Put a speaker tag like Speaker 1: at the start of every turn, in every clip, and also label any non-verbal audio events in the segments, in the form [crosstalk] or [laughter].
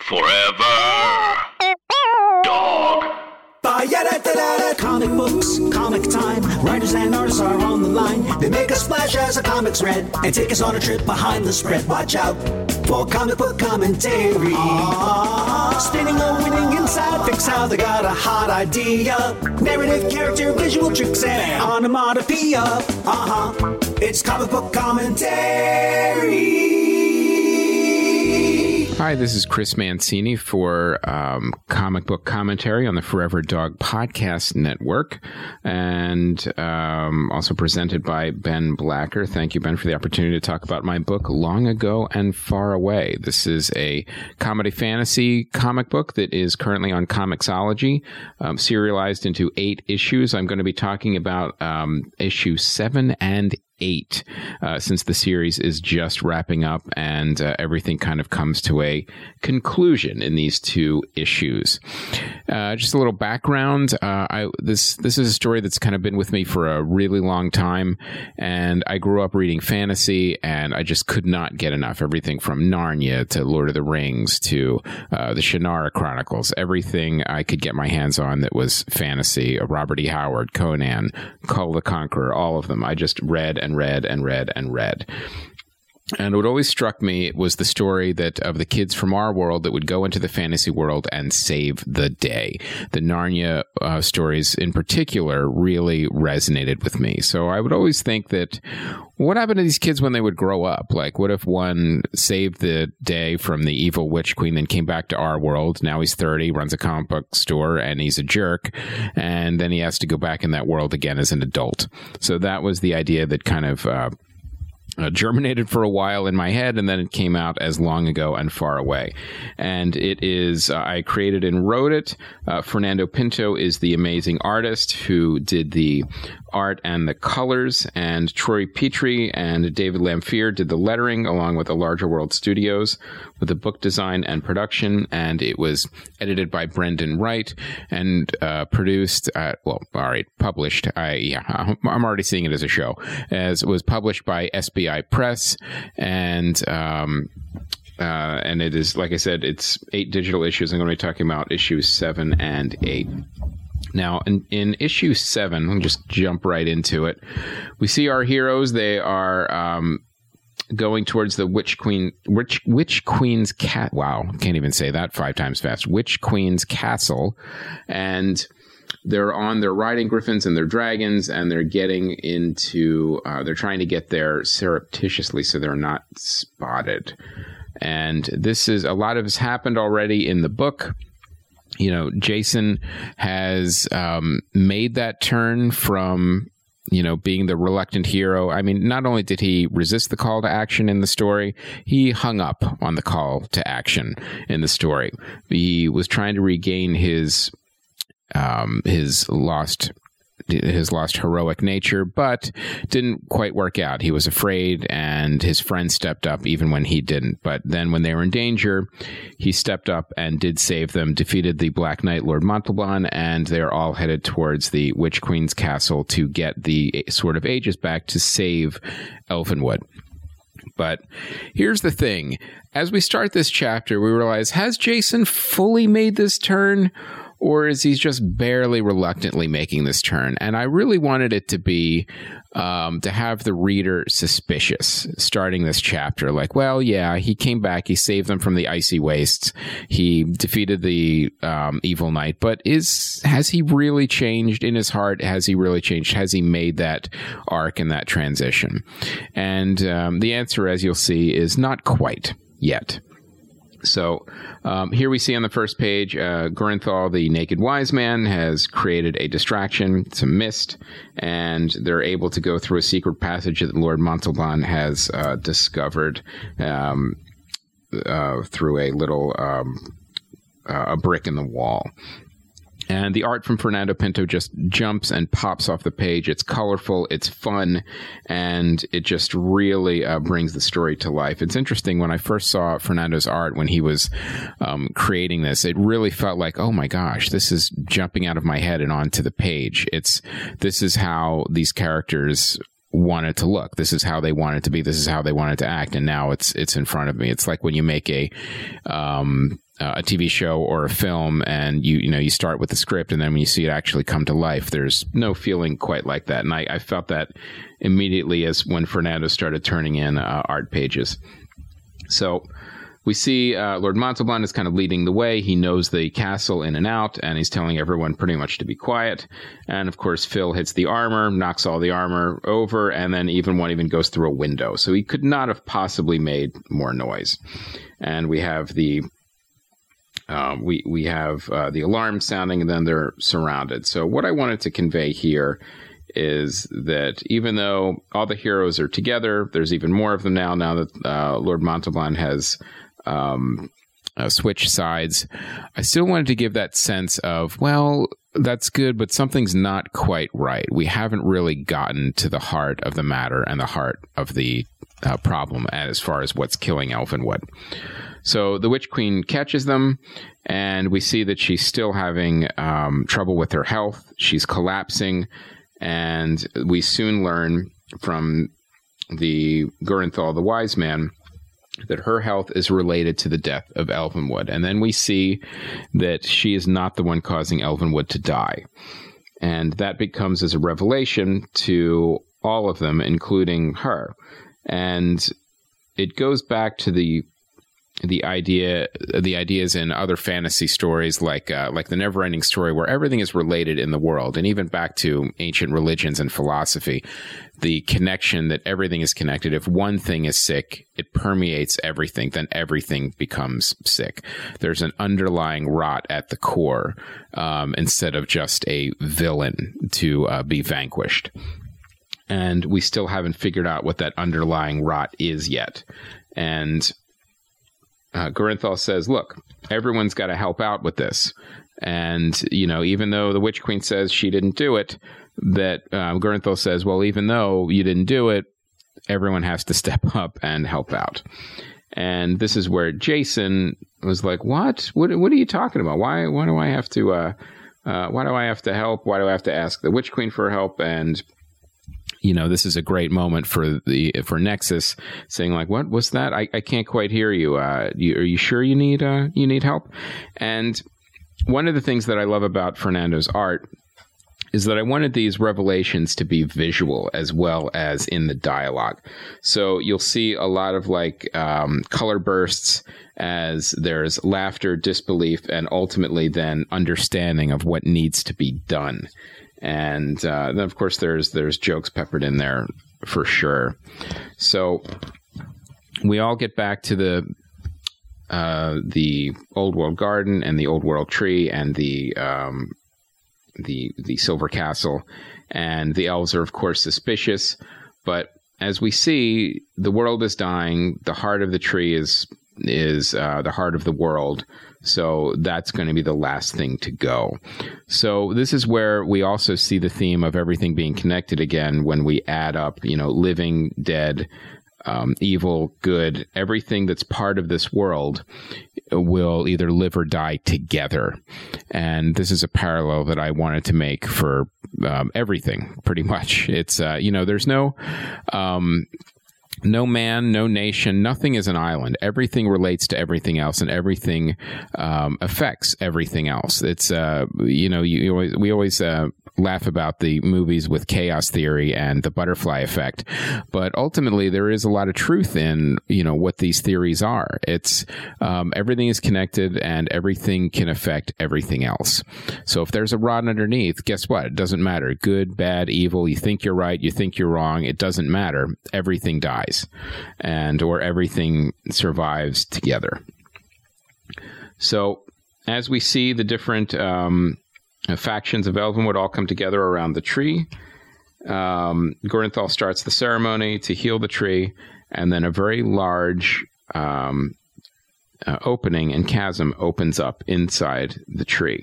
Speaker 1: Forever. Dog.
Speaker 2: Comic books, comic time. Writers and artists are on the line. They make a splash as a comic's read and take us on a trip behind the spread. Watch out for comic book commentary. Spinning a winning inside, fix how they got a hot idea. Narrative, character, visual tricks, and onomatopoeia. Uh huh. It's comic book commentary.
Speaker 3: Hi, this is Chris Mancini for um, Comic Book Commentary on the Forever Dog Podcast Network, and um, also presented by Ben Blacker. Thank you, Ben, for the opportunity to talk about my book, Long Ago and Far Away. This is a comedy fantasy comic book that is currently on Comixology, um, serialized into eight issues. I'm going to be talking about um, issue seven and eight, uh, since the series is just wrapping up and uh, everything kind of comes to a conclusion in these two issues. Uh, just a little background: uh, I this this is a story that's kind of been with me for a really long time, and I grew up reading fantasy, and I just could not get enough. Everything from Narnia to Lord of the Rings to uh, the Shannara Chronicles, everything I could get my hands on that was fantasy. Robert E. Howard, Conan, Kull the Conqueror, all of them. I just read and read and read and read. And what always struck me was the story that of the kids from our world that would go into the fantasy world and save the day. The Narnia uh, stories, in particular, really resonated with me. So I would always think that what happened to these kids when they would grow up? Like, what if one saved the day from the evil witch queen, then came back to our world? Now he's 30, runs a comic book store, and he's a jerk. And then he has to go back in that world again as an adult. So that was the idea that kind of, uh, uh, germinated for a while in my head, and then it came out as long ago and far away. And it is, uh, I created and wrote it. Uh, Fernando Pinto is the amazing artist who did the art and the colors, and Troy Peteri and David Lanphear did the lettering, along with the Larger World Studios with the book design and production. And it was edited by Brendan Wright and uh, produced, well, all right, published. I yeah, I'm already seeing it as a show. As it was published by SBI Press, and um, uh, and it is like I said, it's eight digital issues. I'm going to be talking about issues seven and eight. Now, in, in issue seven, let me just jump right into it. We see our heroes. They are um, going towards the Witch Queen, Witch, Witch Queen's cat. Wow, can't even say that five times fast. Witch Queen's castle, and they're on their riding griffins and their dragons, and they're getting into. Uh, they're trying to get there surreptitiously, so they're not spotted. And this is a lot of has happened already in the book you know, Jason has um, made that turn from you know, being the reluctant hero. I mean, not only did he resist the call to action in the story, he hung up on the call to action in the story. He was trying to regain his um, his lost his lost heroic nature, but didn't quite work out. He was afraid, and his friend stepped up even when he didn't. But then, when they were in danger, he stepped up and did save them, defeated the Black Knight, Lord Montalban, and they're all headed towards the Witch Queen's castle to get the Sword of Ages back to save Elvenwood. But here's the thing as we start this chapter, we realize has Jason fully made this turn? Or is he just barely reluctantly making this turn? And I really wanted it to be um, to have the reader suspicious starting this chapter. Like, well, yeah, he came back, he saved them from the icy wastes, he defeated the um, evil knight, but is has he really changed in his heart? Has he really changed? Has he made that arc and that transition? And um, the answer, as you'll see, is not quite yet. So um, here we see on the first page, uh, Gorenthal, the naked wise man, has created a distraction, some mist, and they're able to go through a secret passage that Lord Montalban has uh, discovered um, uh, through a little um, uh, a brick in the wall. And the art from Fernando Pinto just jumps and pops off the page. It's colorful, it's fun, and it just really uh, brings the story to life. It's interesting when I first saw Fernando's art when he was um, creating this, it really felt like, oh my gosh, this is jumping out of my head and onto the page. It's this is how these characters wanted to look. This is how they wanted to be. This is how they wanted to act. And now it's it's in front of me. It's like when you make a um, uh, a TV show or a film, and you you know you start with the script, and then when you see it actually come to life, there's no feeling quite like that. And I, I felt that immediately as when Fernando started turning in uh, art pages. So we see uh, Lord Montalban is kind of leading the way. He knows the castle in and out, and he's telling everyone pretty much to be quiet. And of course, Phil hits the armor, knocks all the armor over, and then even one even goes through a window. So he could not have possibly made more noise. And we have the uh, we we have uh, the alarm sounding, and then they're surrounded. So what I wanted to convey here is that even though all the heroes are together, there's even more of them now. Now that uh, Lord Montalban has um, uh, switched sides, I still wanted to give that sense of well. That's good, but something's not quite right. We haven't really gotten to the heart of the matter and the heart of the uh, problem as far as what's killing Elvenwood. So the Witch Queen catches them, and we see that she's still having um, trouble with her health. She's collapsing, and we soon learn from the Gorenthal, the wise man, that her health is related to the death of Elvenwood. And then we see that she is not the one causing Elvenwood to die. And that becomes as a revelation to all of them, including her. And it goes back to the the idea the ideas in other fantasy stories like uh, like the never ending story where everything is related in the world. And even back to ancient religions and philosophy the connection that everything is connected. If one thing is sick it permeates everything then everything becomes sick. There's an underlying rot at the core um, instead of just a villain to uh, be vanquished. And we still haven't figured out what that underlying rot is yet. And uh, Gorenthal says, "Look, everyone's got to help out with this." And you know, even though the Witch Queen says she didn't do it, that uh, Gorenthal says, "Well, even though you didn't do it, everyone has to [laughs] step up and help out." And this is where Jason was like, "What? What? What are you talking about? Why? Why do I have to? Uh, uh, why do I have to help? Why do I have to ask the Witch Queen for help?" And you know, this is a great moment for the for Nexus saying like, "What was that? I, I can't quite hear you. Uh, you. Are you sure you need uh, you need help?" And one of the things that I love about Fernando's art is that I wanted these revelations to be visual as well as in the dialogue. So you'll see a lot of like um, color bursts as there's laughter, disbelief, and ultimately then understanding of what needs to be done and uh, then of course there's there's jokes peppered in there for sure. So we all get back to the uh, the old world garden and the old world tree and the um, the the silver castle, and the elves are of course suspicious, but as we see, the world is dying. The heart of the tree is is uh, the heart of the world. So that's going to be the last thing to go. So this is where we also see the theme of everything being connected again when we add up, you know, living, dead, um, evil, good, everything that's part of this world will either live or die together. And this is a parallel that I wanted to make for um, everything, pretty much. It's, uh, you know, there's no. Um, no man, no nation, nothing is an island. Everything relates to everything else, and everything um, affects everything else. It's uh, you know, you, you always, we always uh, laugh about the movies with chaos theory and the butterfly effect, but ultimately there is a lot of truth in you know what these theories are. It's um, everything is connected, and everything can affect everything else. So if there's a rod underneath, guess what? It doesn't matter. Good, bad, evil. You think you're right, you think you're wrong. It doesn't matter. Everything dies, and or everything survives together. So as we see the different um, factions of Elvenwood all come together around the tree, um, starts the ceremony to heal the tree, and then a very large um, uh, opening and chasm opens up inside the tree.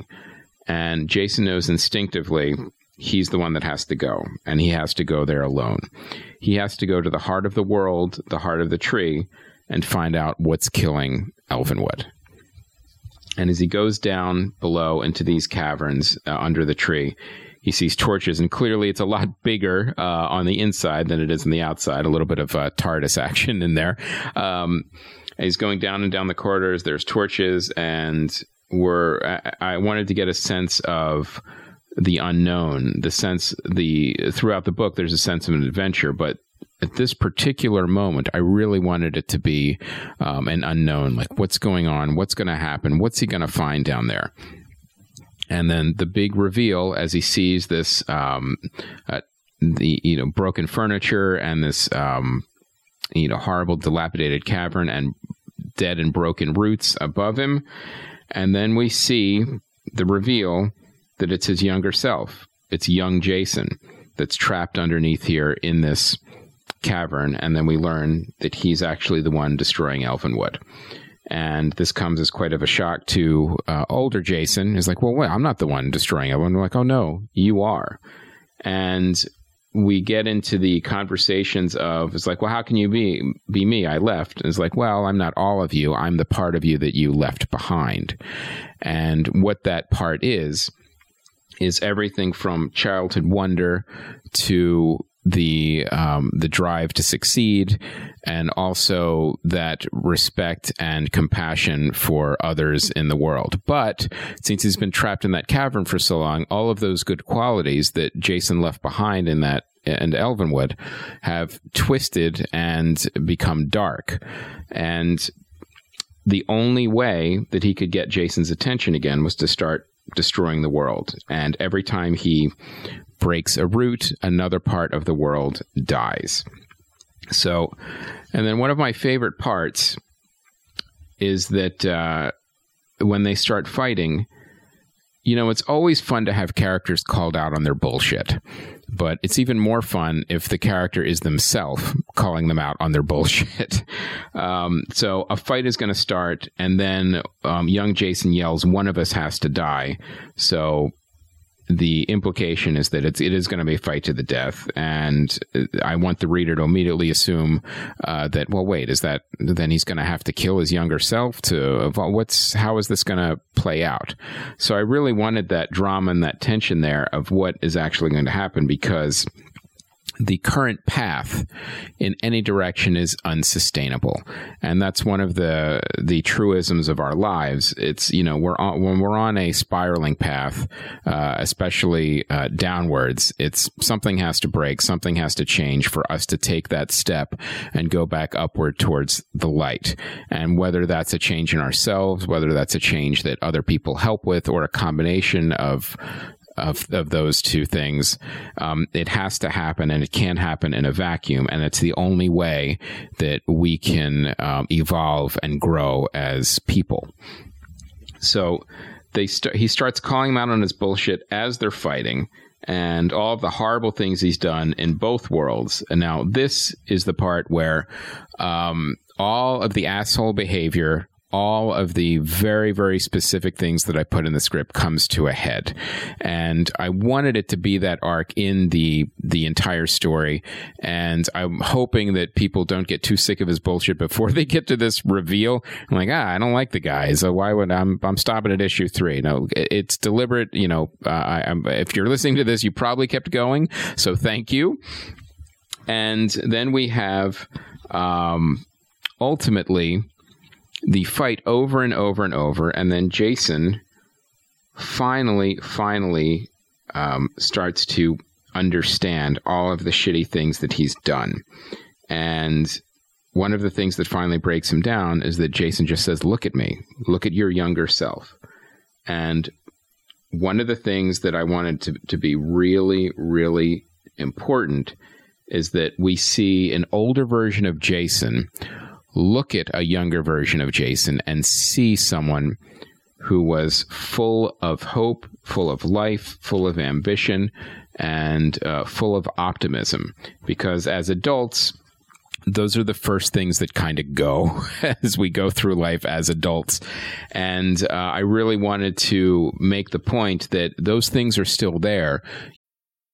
Speaker 3: And Jason knows instinctively he's the one that has to go, and he has to go there alone. He has to go to the heart of the world, the heart of the tree, and find out what's killing Elvenwood. And as he goes down below into these caverns uh, under the tree, he sees torches, and clearly it's a lot [laughs] bigger uh, on the inside than it is on the outside. A little bit of uh, TARDIS [laughs] action in there. Um, he's going down and down the corridors. There's torches, and we're. I, I wanted to get a sense of the unknown, the sense the throughout the book. There's a sense of an adventure, but at this particular moment, I really wanted it to be um, an unknown. Like, what's going on? What's going to happen? What's he going to find down there? And then the big reveal as he sees this, um, uh, the you know broken furniture and this um, you know horrible dilapidated cavern and dead and broken roots above him, and then we see the reveal that it's his younger self. It's young Jason that's trapped underneath here in this cavern, and then we learn that he's actually the one destroying Elvenwood. And this comes as quite of a shock to uh, older Jason. He's like, well, wait, I'm not the one destroying Elvenwood. We're like, oh, no, you are. And we get into the conversations of, it's like, well, how can you be, be me? I left. And it's like, well, I'm not all of you. I'm the part of you that you left behind. And what that part is, is everything from childhood wonder to the um, the drive to succeed, and also that respect and compassion for others in the world. But since he's been trapped in that cavern for so long, all of those good qualities that Jason left behind in that and Elvenwood have twisted and become dark, and the only way that he could get Jason's attention again was to start destroying the world. And every time he breaks a root, another part of the world dies. So, and then one of my favorite parts is that uh, when they start fighting, you know, it's always fun to have characters called out on their bullshit. But it's even more fun if the character is themselves calling them out on their bullshit. [laughs] Um, so a fight is going to start, and then um, young Jason yells, One of us has to die. So the implication is that it's it is going to be a fight to the death, and I want the reader to immediately assume uh, that well, wait, is that then he's going to have to kill his younger self to what's how is this going to play out? So I really wanted that drama and that tension there of what is actually going to happen because the current path in any direction is unsustainable. And that's one of the the truisms of our lives. It's you know we're on when we're on a spiraling path uh, especially uh, downwards it's something has to break something has to change for us to take that step and go back upward towards the light. And whether that's a change in ourselves whether that's a change that other people help with or a combination of of, of those two things. Um, it has to happen and it can't happen in a vacuum. And it's the only way that we can um, evolve and grow as people. So they st- he starts calling him out on his bullshit as they're fighting and all of the horrible things he's done in both worlds. And now this is the part where um, all of the asshole behavior all of the very, very specific things that I put in the script comes to a head. And I wanted it to be that arc in the the entire story. And I'm hoping that people don't get too sick of his bullshit before [laughs] they get to this reveal. I'm like, ah, I don't like the guy. So why would I'm I'm stopping at issue three? No, it's deliberate. You know, uh, I, if you're listening to this, you probably kept going. So thank you. And then we have um, ultimately, the fight over and over and over, and then Jason finally, finally um, starts to understand all of the shitty things that he's done. And one of the things that finally breaks him down is that Jason just says, Look at me, look at your younger self. And one of the things that I wanted to, to be really, really important is that we see an older version of Jason look at a younger version of Jason and see someone who was full of hope, full of life, full of ambition, and uh, full of optimism. Because as adults, those are the first things that kind of go [laughs] as we go through life as adults. And uh, I really wanted to make the point that those things are still there.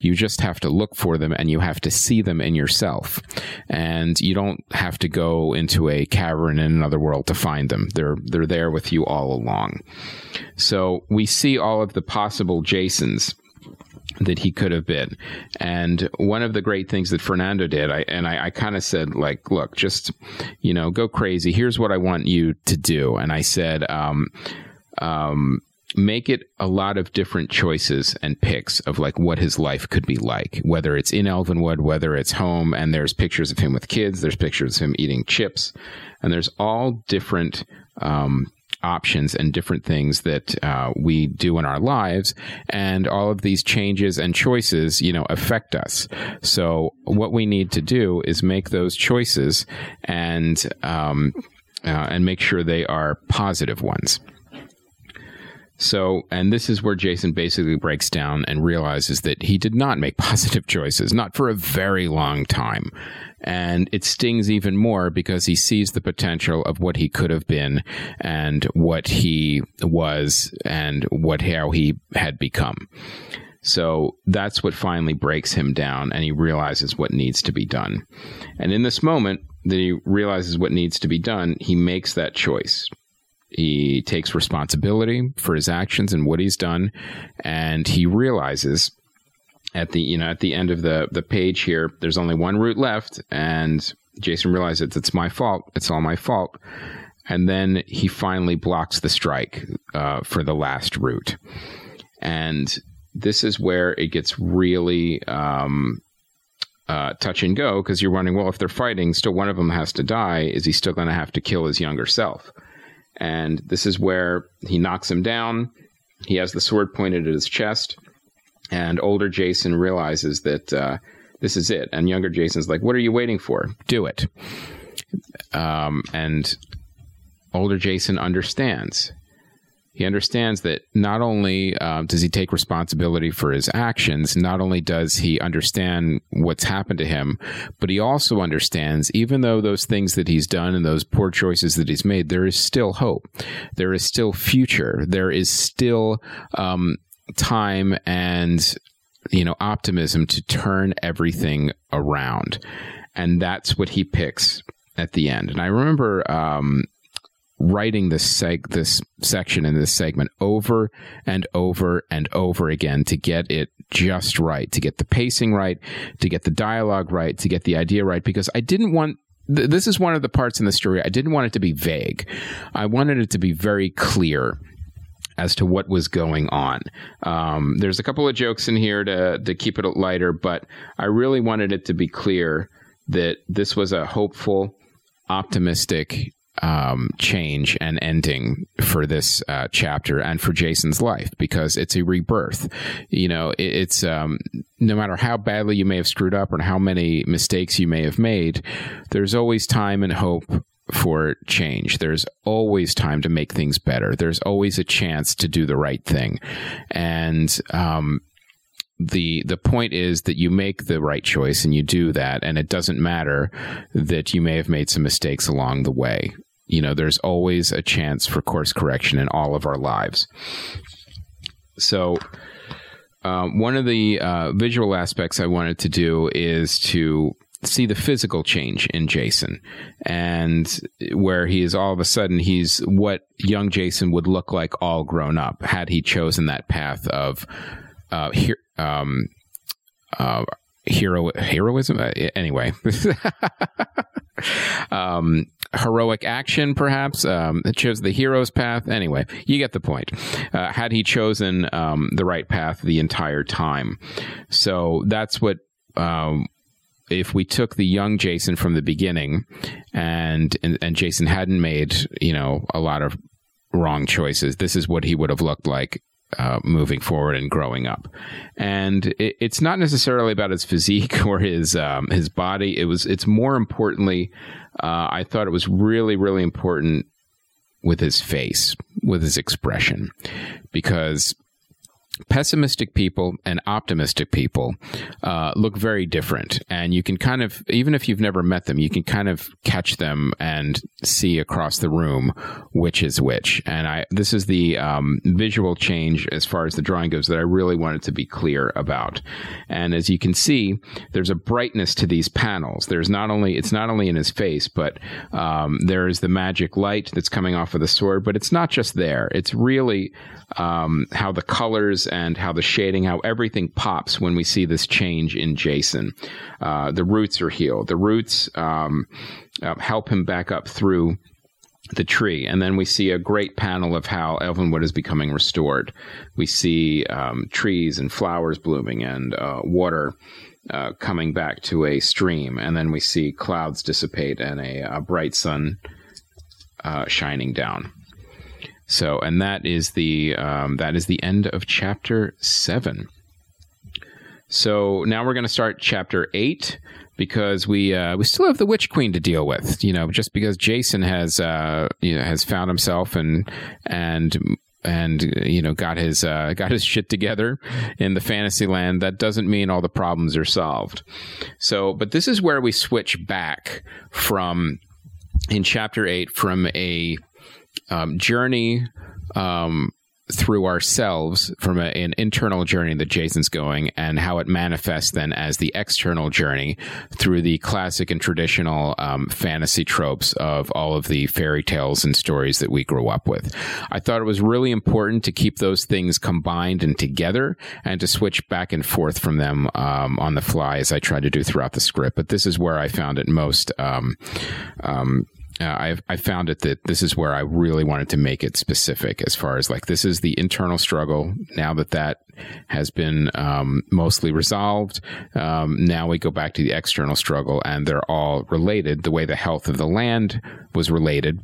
Speaker 3: You just have to look for them and you have to see them in yourself. And you don't have to go into a cavern in another world to find them. They're, they're there with you all along. So we see all of the possible Jasons that he could have been. And one of the great things that Fernando did, I, and I, I kind of said, like, look, just, you know, go crazy. Here's what I want you to do. And I said, um, um, make it a lot of different choices and picks of like what his life could be like, whether it's in Elvenwood, whether it's home, and there's pictures of him with kids, there's pictures of him eating chips, and there's all different um, options and different things that uh, we do in our lives, and all of these changes and choices, you know, affect us. So what we need to do is make those choices and um, uh, and make sure they are positive ones. So, and this is where Jason basically breaks down and realizes that he did not make [laughs] positive choices, not for a very long time. And it stings even more because he sees the potential of what he could have been and what he was and what how he had become. So that's what finally breaks him down and he realizes what needs to be done. And in this moment that he realizes what needs to be done, he makes that choice. He takes responsibility for his actions and what he's done, and he realizes at the you know at the end of the the page here, there's only one root left, and Jason realizes it's my fault. It's all my fault. And then he finally blocks the strike uh, for the last root, and this is where it gets really um, uh, touch and go because you're wondering, well, if they're fighting, still one of them has to die. Is he still going to have to kill his younger self? And this is where he knocks him down. He has the sword pointed at his chest. And older Jason realizes that uh, this is it. And younger Jason's like, What are you waiting for? Do it. Um, and older Jason understands. He understands that not only uh, does he take responsibility for his actions, not only does he understand what's happened to him, but he also understands, even though those things that he's done and those poor choices that he's made, there is still hope. There is still future. There is still um, time and you know optimism to turn everything around, and that's what he picks at the end. And I remember um, writing this seg this section in this segment over and over and over again to get it just right, to get the pacing right, to get the dialogue right, to get the idea right, because I didn't want th- this is one of the parts in the story I didn't want it to be vague. I wanted it to be very clear as to what was going on. Um, there's a couple of jokes in here to to keep it lighter, but I really wanted it to be clear that this was a hopeful, optimistic, um, change and ending for this uh, chapter and for Jason's life because it's a rebirth. You know, it, it's um, no matter how badly you may have screwed up or how many mistakes you may have made, there's always time and hope for change. There's always time to make things better. There's always a chance to do the right thing. And um, the the point is that you make the right choice and you do that, and it doesn't matter that you may have made some mistakes along the way. You know, there's always a chance for course correction in all of our lives. So, um, one of the uh, visual aspects I wanted to do is to see the physical change in Jason and where he is all of a sudden he's what young Jason would look like all grown up had he chosen that path of uh, um, uh, hero heroism uh, anyway [laughs] um, heroic action perhaps um, it chose the hero's path. Anyway you get the point. Uh, had he chosen um, the right path the entire time. So that's what um, if we took the young Jason from the beginning and, and and Jason hadn't made, you know, a lot of wrong choices, this is what he would have looked like uh, moving forward and growing up. And it, it's not necessarily about his physique [laughs] or his um, his body. It was. It's more importantly, uh, I thought it was really really important with his face, with his expression, because pessimistic people and optimistic people uh, look very different. And you can kind of even if you've never met them you can kind of catch them and see across the room which is which. And i this is the um, visual change as far as the drawing goes that i really wanted to be clear about. And as you can see there's a brightness to these panels. There's not only it's not only in his face but um, there is the magic light that's coming off of the sword but it's not just there. It's really um, how the colors and how the shading, how everything pops when we see this change in Jason. Uh, the roots are healed. The roots um, uh, help him back up through the tree. And then we see a great panel of how Elvenwood is becoming restored. We see um, trees and flowers blooming and uh, water. Uh, coming back to a stream, and then we see clouds dissipate and a, a bright sun uh, shining down. So, and that is the um, that is the end of chapter seven. So now we're going to start chapter eight because we uh, we still have the Witch Queen to deal with. You know, just because Jason has uh, you know, has found himself and and and you know got his uh, got his shit together in the fantasy land that doesn't mean all the problems are solved so but this is where we switch back from in chapter 8 from a um, journey um, through ourselves from a, an internal journey that Jason's going and how it manifests then as the external journey through the classic and traditional um, fantasy tropes of all of the fairy tales and stories that we grew up with. I thought it was really important to keep those things combined and together and to switch back and forth from them um, on the fly as I tried to do throughout the script. But this is where I found it most um, um uh, I I found it that this is where I really wanted to make it specific as far as like this is the internal struggle. Now that that has been um, mostly resolved, um, now we go back to the external struggle, and they're all related. The way the health of the land was related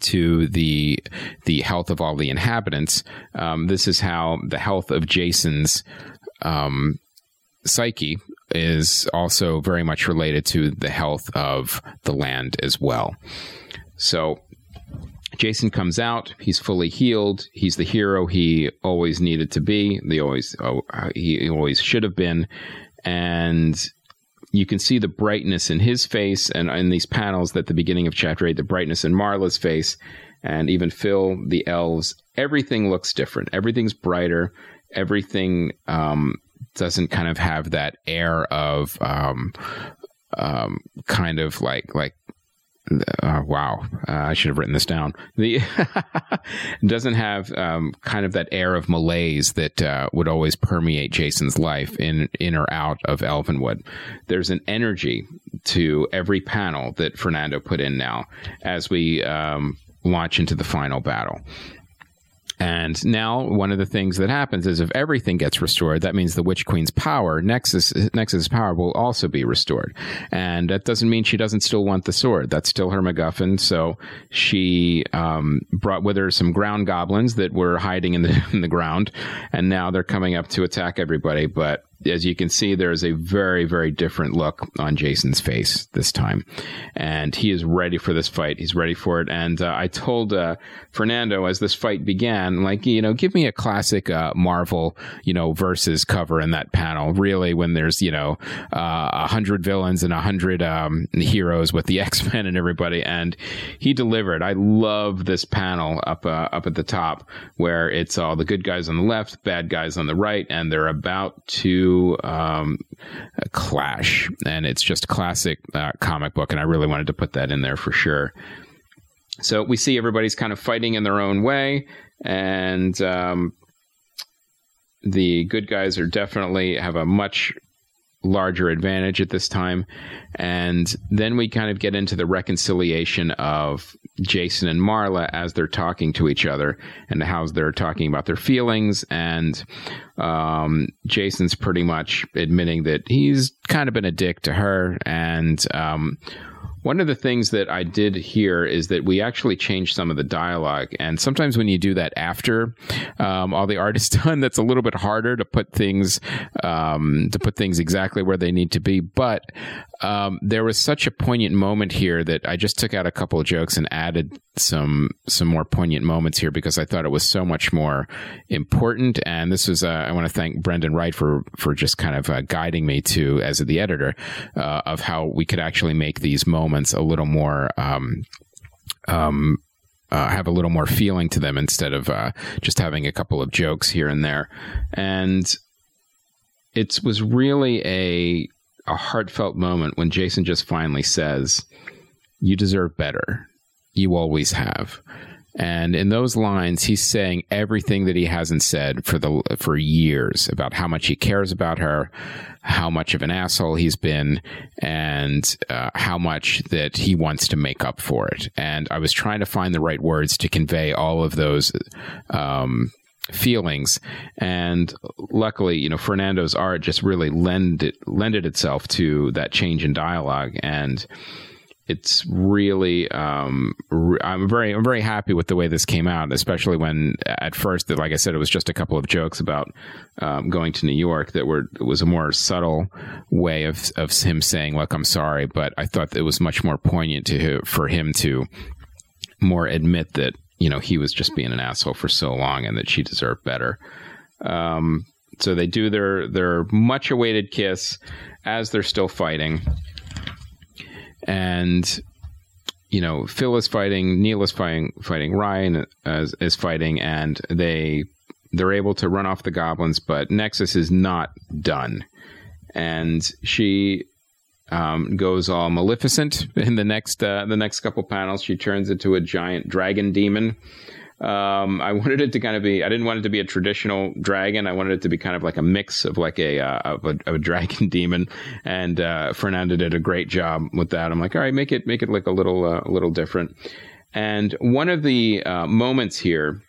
Speaker 3: to the the health of all the inhabitants. Um, this is how the health of Jason's um, psyche is also very much related to the health of the land as well. So Jason comes out. He's fully healed. He's the hero he always needed to be. The always oh, he always should have been, and you can see the brightness in his face and in these panels at the beginning of chapter eight. The brightness in Marla's face, and even Phil, the elves. Everything looks different. Everything's brighter. Everything um, doesn't kind of have that air of um, um, kind of like like uh, wow, uh, I should have written this down. The [laughs] doesn't have um, kind of that air of malaise that uh, would always permeate Jason's life in in or out of Elvenwood. There's an energy to every panel that Fernando put in now as we um, launch into the final battle. And now one of the things that happens is if everything gets restored, that means the Witch Queen's power, Nexus Nexus power will also be restored. And that doesn't mean she doesn't still want the sword. That's still her MacGuffin. So she um, brought with her some ground goblins that were hiding in the [laughs] in the ground, and now they're coming up to attack everybody. But as you can see, there is a very, very different look on Jason's face this time. And he is ready for this fight. He's ready for it. And uh, I told uh, Fernando as this fight began, like, you know, give me a classic uh, Marvel, you know, versus cover in that panel. Really, when there's, you know, uh, a hundred villains and a hundred um, heroes with the [laughs] X Men and everybody. And he delivered. I love this panel up, uh, up at the top where it's all the good guys on the left, bad guys on the right, and they're about to um, clash. And it's just classic uh, comic book. And I really wanted to put that in there for sure. So we see everybody's kind of fighting in their own way. And um, the good guys are definitely have a much larger advantage at this time. And then we kind of get into the reconciliation of Jason and Marla as they're talking to each other and how they're talking about their feelings. And um, Jason's pretty much admitting that he's kind of been a dick to her. And um, one of the things that I did here is that we actually changed some of the dialogue. And sometimes when you do that after um, all the art is [laughs] done, that's a little bit harder to put things um, to put things exactly where they need to be. But um, there was such a poignant moment here that I just took out a couple of jokes and added some some more poignant moments here because I thought it was so much more important. And this was uh, I want to thank Brendan Wright for for just kind of uh, guiding me to as the editor uh, of how we could actually make these moments a little more. Um, um, uh, have a little more feeling to them instead of uh, just having a couple of jokes here and there. And it was really a a heartfelt moment when Jason just finally says, You deserve better. You always have. And in those lines, he's saying everything that he hasn't said for the for years about how much he cares about her, how much of an asshole he's been, and uh, how much that he wants to make up for it. And I was trying to find the right words to convey all of those um, feelings. And luckily, you know, Fernando's art just really lended lended itself to that change in dialogue and it's really um, I'm very I'm very happy with the way this came out, especially when at first, like I said, it was just a couple of jokes about um, going to New York that were it was a more subtle way of of him saying, "Look, I'm sorry," but I thought it was much more poignant to for him to more admit that you know, he was just being an asshole for so long and that she deserved better. Um, so they do their their much awaited kiss as they're still fighting. And you know, Phil is fighting, Neil is fighting, fighting Ryan is, is fighting, and they they're able to run off the goblins, but Nexus is not done, and she um, goes all Maleficent [laughs] in the next uh, the next couple panels. She turns into a giant dragon demon. Um, I wanted it to kind of be. I didn't want it to be a traditional dragon. I wanted it to be kind of like a mix of like a uh, of a, of a, dragon [laughs] demon. And uh, Fernando did a great job with that. I'm like, all right, make it make it look a little uh, a little different. And one of the uh, moments here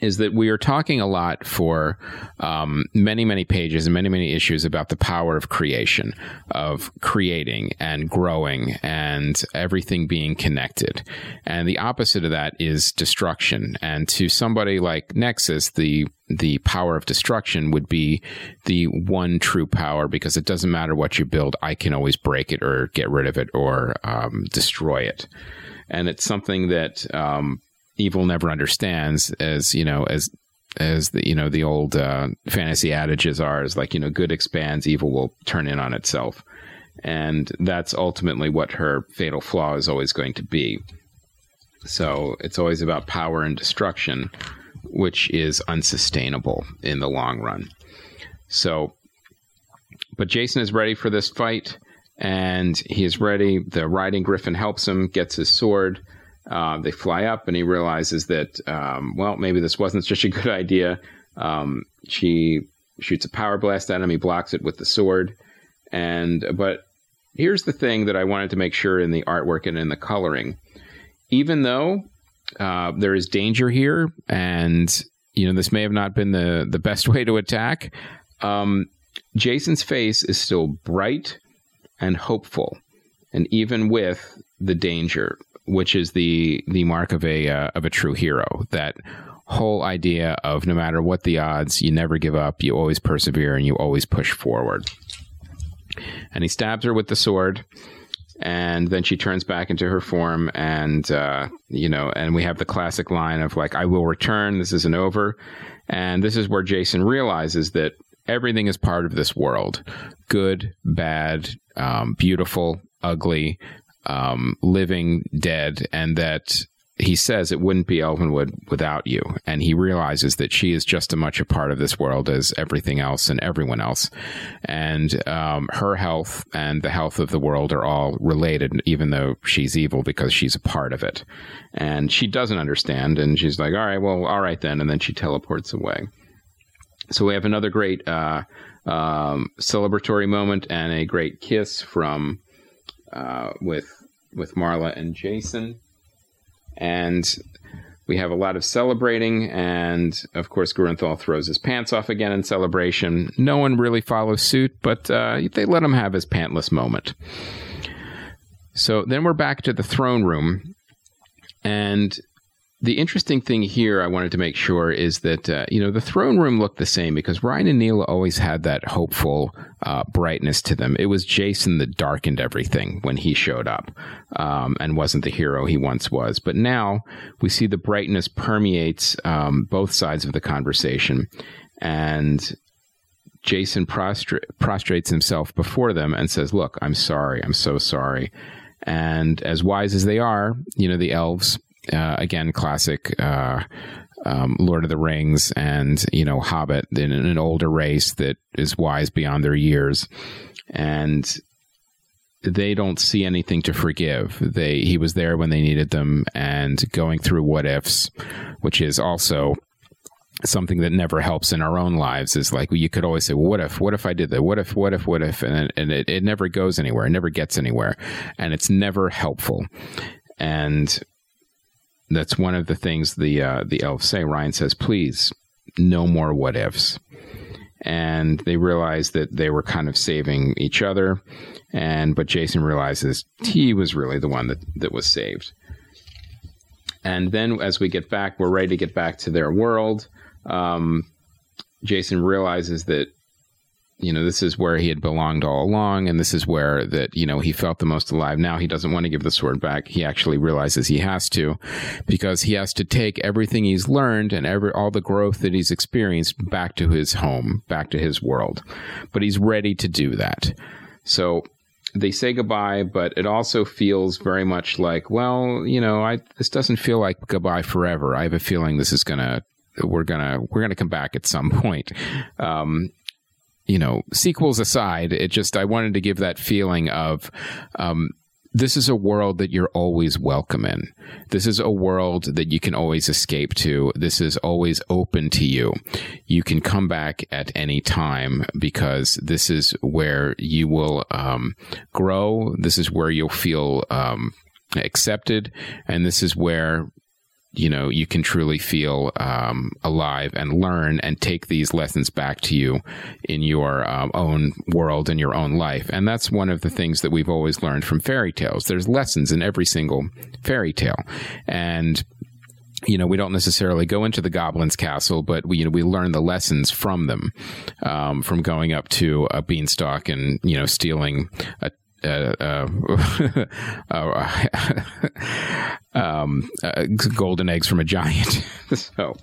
Speaker 3: is that we are talking a lot for um, many, many pages and many, many issues about the power of creation, of creating and growing and everything being connected. And the opposite of that is destruction. And to somebody like Nexus, the the power of destruction would be the one true power because it doesn't matter what you build, I can always break it or get rid of it or um, destroy it. And it's something that um, evil never understands as you know as as the you know the old uh, fantasy adages are is like you know good expands evil will turn in on itself. And that's ultimately what her fatal flaw is always going to be. So it's always about power and destruction which is unsustainable in the long run. So but jason is ready for this fight and he is ready. The riding griffin helps him gets his sword uh, they fly up, and he realizes that, um, well, maybe this wasn't such a good [laughs] idea. Um, she shoots a power blast at him. He blocks it with the sword. And but here's the thing that I wanted to make sure in the artwork and in the coloring, even though uh, there is danger here, and you know this may have not been the the best [laughs] way to attack. Um, Jason's face is still bright and hopeful, and even with the danger, which is the the mark of a uh, of a true hero. That whole idea of no matter what the odds, you never give up, you always persevere, and you always push forward. And he stabs her with the sword, and then she turns back into her form, and uh, you know, and we have the classic line of like, "I will return. This isn't over," and this is where Jason realizes that everything is part of this world good, bad, um, beautiful, ugly, um, living, dead, and that he says it wouldn't be Elvenwood without you. And he realizes that she is just as much a part of this world as everything else and everyone else. And um, her health and the health of the world are all related, even though she's evil because she's a part of it. And she doesn't understand. And she's like, all right, well, all right then. And then she teleports away. So we have another great uh, um, celebratory moment and a great kiss from uh, with with Marla and Jason, and we have a lot of celebrating, and of course Grunthal throws his pants off again in celebration. No one really follows suit, but uh, they let him have his pantless moment. So then we're back to the throne room, and the interesting thing here I wanted to make sure is that uh, you know the throne room looked the same because Ryan and Neela always had that hopeful uh, brightness to them. It was Jason that darkened everything when he showed up um, and wasn't the hero he once was. But now we see the brightness permeates um, both sides of the conversation, and Jason prostra- prostrates himself before them and says, "Look, I'm sorry. I'm so sorry." And as wise as they are, you know, the elves uh, again, classic uh, um, Lord of the Rings and you know Hobbit in an older race that is wise beyond their years, and they don't see anything to forgive. They he was there when they needed them, and going through what ifs, which is also something that never helps in our own lives. Is like you could always say well, what if what if i did that? What if what if what if? And, and it, it never goes anywhere. It never gets anywhere. And it's never helpful. And that's one of the things the uh, the elves say. Ryan says, "Please, no more what ifs." And they realize that they were kind of saving each other, and but Jason realizes he was really the one that that was saved. And then, as we get back, we're ready to get back to their world. Um, Jason realizes that you know this is where he had belonged all along and this is where that you know he felt the most alive now he doesn't want to give the sword back he actually realizes he has to because he has to take everything he's learned and every all the growth that he's experienced back to his home back to his world but he's ready to do that so they say goodbye, but it also feels very much like, well, you know, I this doesn't feel like goodbye forever. I have a feeling this is gonna we're gonna we're gonna come back at some [laughs] point. Um, you know, sequels aside, it just I wanted to give that feeling of um, this is a world that you're always welcome in. This is a world that you can always escape to. This is always open to you. You can come back at any time because this is where you will um, grow. This is where you'll feel um, accepted, and this is where you know you can truly feel um, alive and learn and take these lessons back to you in your um, own world and your own life. And that's one of the things that we've always learned from fairy tales. There's lessons in every single fairy tale. And you know, we don't necessarily go into the goblin's castle, but we, you know, we learn the lessons from them, um, from going up to a beanstalk and, you know, stealing a [laughs] um, uh, golden eggs from a giant. [laughs] so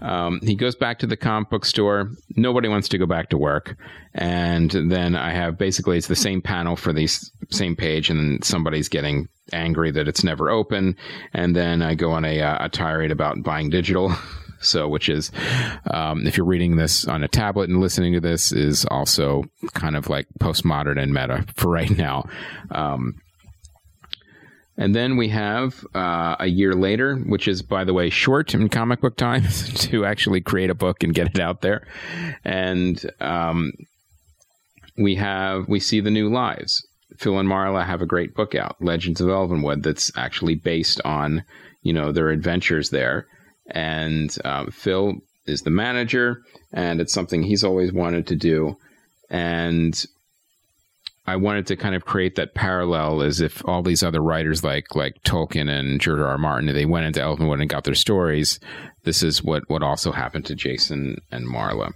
Speaker 3: um, he goes back to the comic book store. Nobody wants to go back to work. And then I have basically it's the same panel for the same page, and somebody's getting angry that it's never open. And then I go on a, a tirade about buying digital. [laughs] So, which is, um, if you're reading this on a tablet and listening to this, is also kind of like postmodern and meta for right now. Um, and then we have uh, a year later, which is, by the way, short in comic book times [laughs] to actually create a book and get it out there. And um, we have we see the new lives. Phil and Marla have a great book out, Legends of Elvenwood, that's actually based on you know their adventures there and um, Phil is the manager, and it's something he's always wanted to do. And I wanted to kind of create that parallel as if all these other writers like like Tolkien and George R. R. Martin, they went into Elvenwood and got their stories. this is what what also happened to Jason and Marla.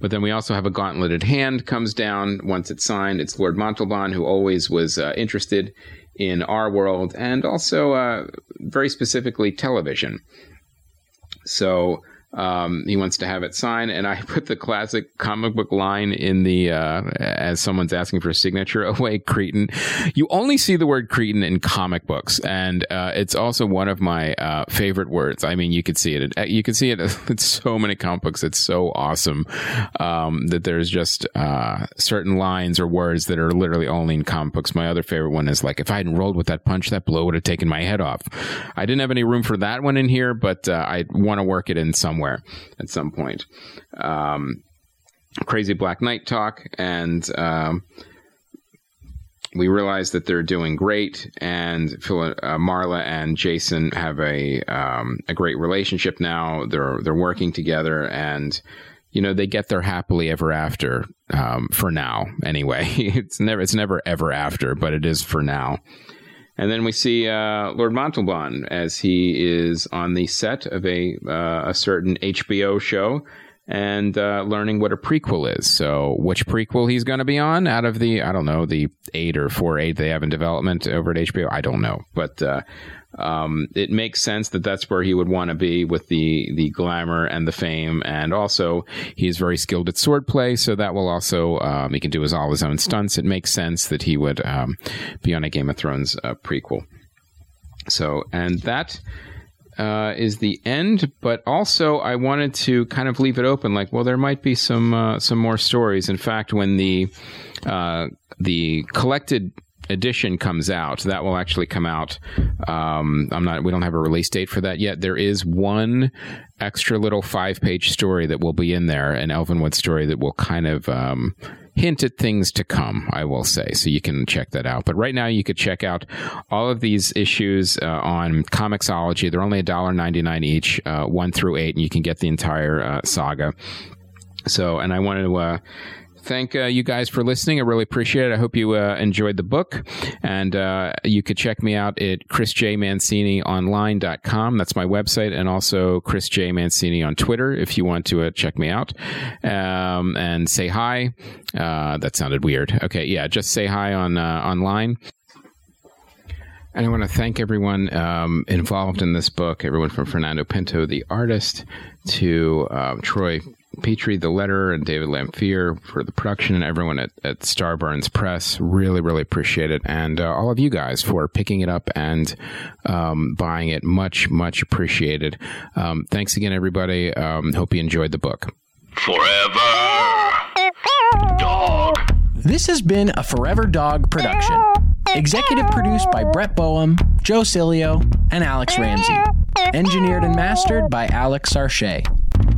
Speaker 3: But then we also have a gauntleted hand comes down once it's signed. It's Lord Montalban, who always was uh, interested in our world and also uh, very specifically television. So um, he wants to have it signed, and I [laughs] put the classic comic book line in the uh, as someone's asking for a signature. [laughs] Away, Cretin. You only see the word Cretin in comic books, and uh, it's also one of my uh, favorite words. I mean, you could see it. You can see it [laughs] in so many comic books. It's so awesome um, that there's just uh, certain lines or words that are literally only in comic books. My other favorite one is like, if I hadn't rolled with that punch, that blow would have taken my head off. I didn't have any room for that one in here, but uh, I want to work it in somewhere somewhere at some point. Um, Crazy Black Knight talk, and um, we realize that they're doing great, and Phil, uh, Marla and Jason have a um, a great relationship now. They're they're working together, and you know they get there happily ever after um, for now. Anyway, [laughs] it's never it's never ever after, but it is for now. And then we see uh, Lord Montalban as he is on the set of a uh, a certain HBO show and uh, learning what a prequel is. So, which prequel he's going to be on out of the I don't know the eight or four eight they have in development over at HBO. I don't know, but uh, um, it makes sense that that's where he would want to be with the the glamour and the fame, and also he's very skilled at swordplay, so that will also um, he can do his all his own stunts. It makes sense that he would um, be on a Game of Thrones uh, prequel. So, and that uh, is the end, but also I wanted to kind of leave it open, like, well, there might be some uh, some more stories. In fact, when the uh, the collected edition comes out, that will actually come out. Um, I'm not. We don't have a release date for that yet. There is one extra little five page story that will be in there, an Elvenwood story that will kind of. Um, hint at things to come, I will say. So you can check that out. But right now, you could check out all of these issues uh, on Comixology. They're only $1.99 each, uh, one through eight, and you can get the entire uh, saga. So, and I wanted to uh, thank uh, you guys for listening. I really appreciate it. I hope you uh, enjoyed the book. And uh, you could check me out at chrisjmancinionline.com. That's my website. And also Chris J. Mancini on Twitter if you want to uh, check me out um, and say hi. Uh, that sounded weird. Okay, yeah, just say hi on uh, online. And I want to thank everyone um, involved in this book, everyone from Fernando Pinto, the artist, to Troy Peteri, the letter, and David Lanphear for the production, and everyone at, at Starburns Press. Really, really appreciate it. And uh, all of you guys for picking it up and um, buying it. Much, much appreciated. Um, thanks again, everybody. Um, hope you enjoyed the book.
Speaker 1: Forever. Dog.
Speaker 4: This has been a Forever Dog production. Executive produced by Brett Boehm, Joe Cilio, and Alex Ramsey. Engineered and mastered by Alex Sarche.